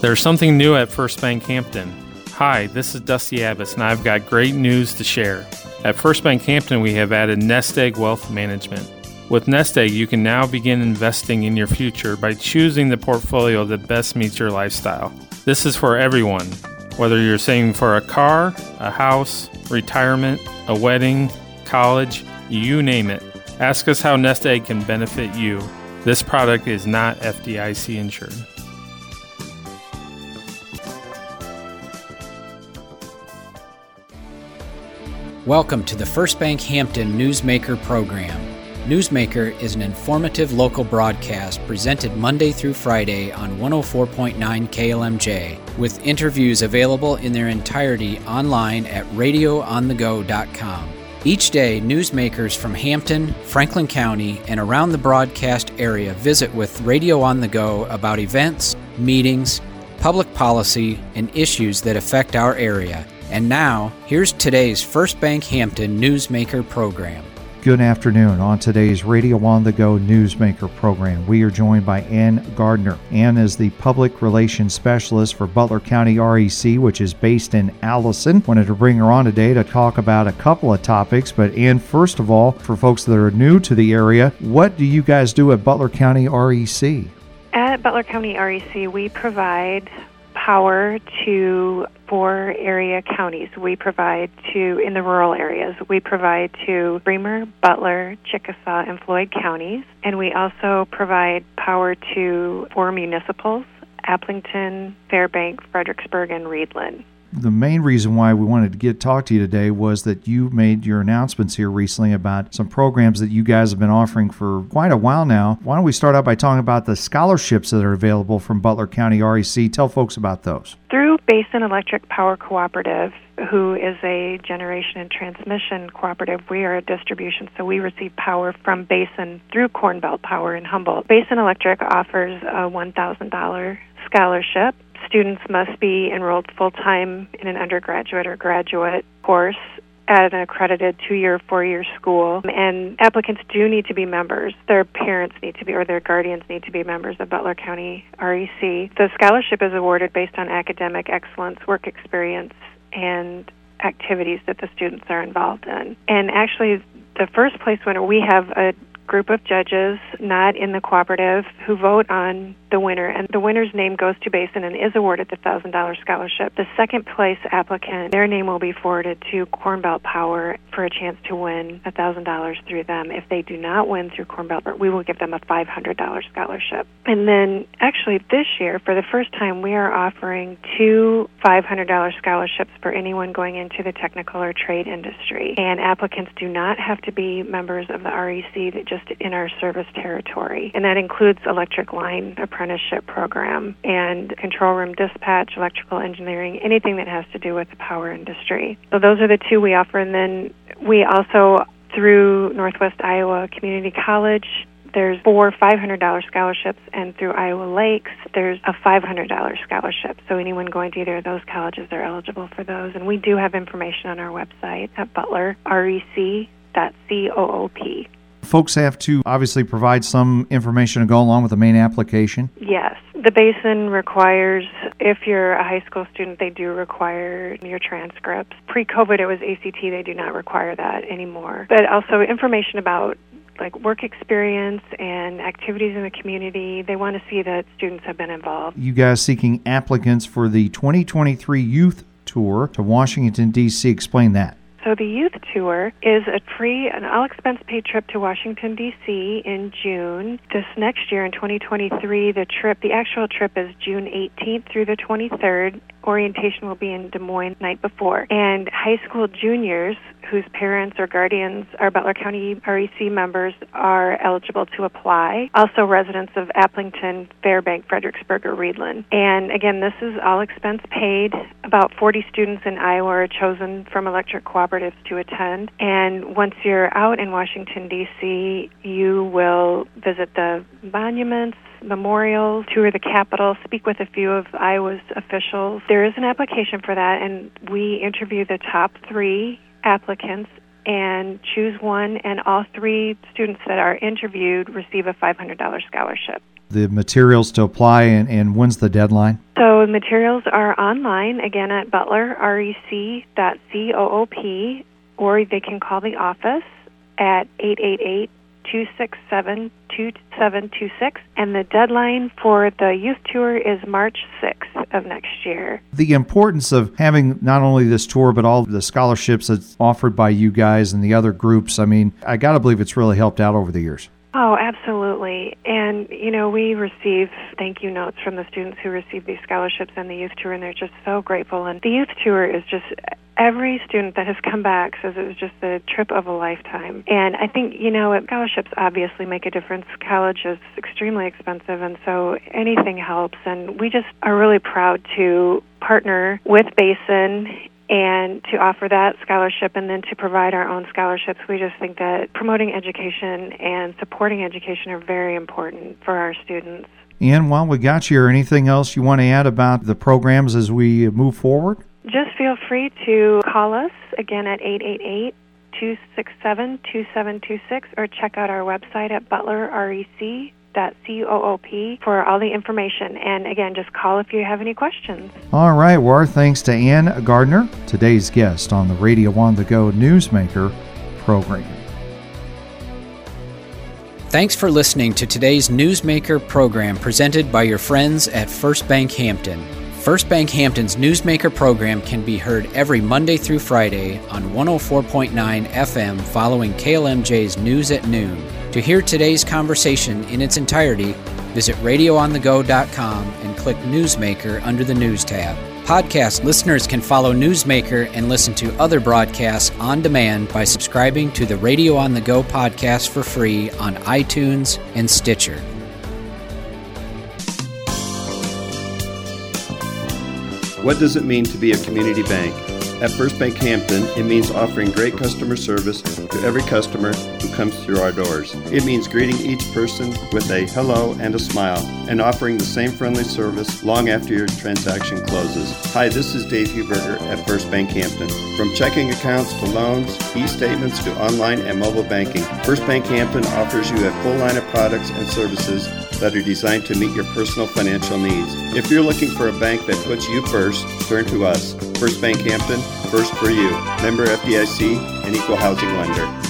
There's something new at First Bank Hampton. Hi, this is Dusty Abbas, and I've got great news to share. At First Bank Hampton, we have added Nest Egg Wealth Management. With Nest Egg, you can now begin investing in your future by choosing the portfolio that best meets your lifestyle. This is for everyone, whether you're saving for a car, a house, retirement, a wedding, college, you name it. Ask us how Nest Egg can benefit you. This product is not FDIC insured. Welcome to the First Bank Hampton Newsmaker program. Newsmaker is an informative local broadcast presented Monday through Friday on 104.9 KLMJ, with interviews available in their entirety online at radioonthego.com. Each day, newsmakers from Hampton, Franklin County, and around the broadcast area visit with Radio on the Go about events, meetings, public policy, and issues that affect our area. And now, here's today's First Bank Hampton Newsmaker program. Good afternoon. On today's Radio on the Go Newsmaker program, we are joined by Ann Gardner. Ann is the Public Relations Specialist for Butler County REC, which is based in Allison. Wanted to bring her on today to talk about a couple of topics. But, Ann, first of all, for folks that are new to the area, what do you guys do at Butler County REC? At Butler County REC, we provide power to four area counties. We provide to, in the rural areas, we provide to Bremer, Butler, Chickasaw, and Floyd counties. And we also provide power to four municipals Aplington, Fairbank, Fredericksburg, and Readlyn the main reason why we wanted to get talk to you today was that you made your announcements here recently about some programs that you guys have been offering for quite a while now. Why don't we start out by talking about the scholarships that are available from Butler County REC? Tell folks about those. Through Basin Electric Power Cooperative, who is a generation and transmission cooperative. We are a distribution, so we receive power from Basin through Cornbelt Power in Humboldt. Basin Electric offers a $1,000 scholarship students must be enrolled full time in an undergraduate or graduate course at an accredited two year, four year school. And applicants do need to be members. Their parents need to be, or their guardians need to be members of Butler County REC. The scholarship is awarded based on academic excellence, work experience, and activities that the students are involved in. And actually, the first place winner, we have a group of judges not in the cooperative who vote on the winner, and the winner's name goes to Basin and is awarded the $1,000 scholarship. The second place applicant, their name will be forwarded to Cornbelt Power for a chance to win $1,000 through them. If they do not win through Cornbelt, we will give them a $500 scholarship. And then, actually, this year, for the first time, we are offering two $500 scholarships for anyone going into the technical or trade industry. And applicants do not have to be members of the REC that just just in our service territory. And that includes electric line apprenticeship program and control room dispatch, electrical engineering, anything that has to do with the power industry. So those are the two we offer. And then we also, through Northwest Iowa Community College, there's four $500 scholarships, and through Iowa Lakes, there's a $500 scholarship. So anyone going to either of those colleges are eligible for those. And we do have information on our website at butlerrec.coop folks have to obviously provide some information to go along with the main application? Yes. The basin requires, if you're a high school student, they do require your transcripts. Pre COVID, it was ACT, they do not require that anymore. But also information about like work experience and activities in the community. They want to see that students have been involved. You guys seeking applicants for the 2023 Youth Tour to Washington, D.C. Explain that. So the youth tour is a free, an all expense paid trip to Washington D.C. in June. This next year in 2023, the trip, the actual trip is June 18th through the 23rd. Orientation will be in Des Moines the night before, and high school juniors whose parents or guardians are Butler County REC members are eligible to apply. Also, residents of Aplington, Fairbank, Fredericksburg, or Readlyn. And again, this is all expense paid. About 40 students in Iowa are chosen from electric cooperatives to attend. And once you're out in Washington, D.C., you will visit the monuments, memorials, tour the Capitol, speak with a few of Iowa's officials. There is an application for that, and we interview the top three applicants and choose one, and all three students that are interviewed receive a $500 scholarship. The materials to apply, and, and when's the deadline? So materials are online again at butlerrec.coop, or they can call the office at 888 267 2726. And the deadline for the youth tour is March 6th of next year. The importance of having not only this tour, but all the scholarships that's offered by you guys and the other groups, I mean, I got to believe it's really helped out over the years. Oh, absolutely. And, you know, we receive thank you notes from the students who receive these scholarships and the youth tour, and they're just so grateful. And the youth tour is just every student that has come back says it was just the trip of a lifetime. And I think, you know, scholarships obviously make a difference. College is extremely expensive, and so anything helps. And we just are really proud to partner with Basin and to offer that scholarship and then to provide our own scholarships. We just think that promoting education and supporting education are very important for our students. And while we got you, anything else you want to add about the programs as we move forward? Just feel free to call us again at 888 267 2726 or check out our website at butlerrec.com coop for all the information. And again, just call if you have any questions. All right. Well, our thanks to Ann Gardner, today's guest on the Radio on the Go Newsmaker program. Thanks for listening to today's Newsmaker program presented by your friends at First Bank Hampton. First Bank Hampton's Newsmaker program can be heard every Monday through Friday on 104.9 FM following KLMJ's News at Noon. To hear today's conversation in its entirety, visit radioonthego.com and click Newsmaker under the News tab. Podcast listeners can follow Newsmaker and listen to other broadcasts on demand by subscribing to the Radio on the Go podcast for free on iTunes and Stitcher. What does it mean to be a community bank? At First Bank Hampton, it means offering great customer service to every customer who comes through our doors. It means greeting each person with a hello and a smile and offering the same friendly service long after your transaction closes. Hi, this is Dave Huberger at First Bank Hampton. From checking accounts to loans, e-statements to online and mobile banking, First Bank Hampton offers you a full line of products and services that are designed to meet your personal financial needs. If you're looking for a bank that puts you first, turn to us. First Bank Hampton, first for you. Member FDIC, and equal housing lender.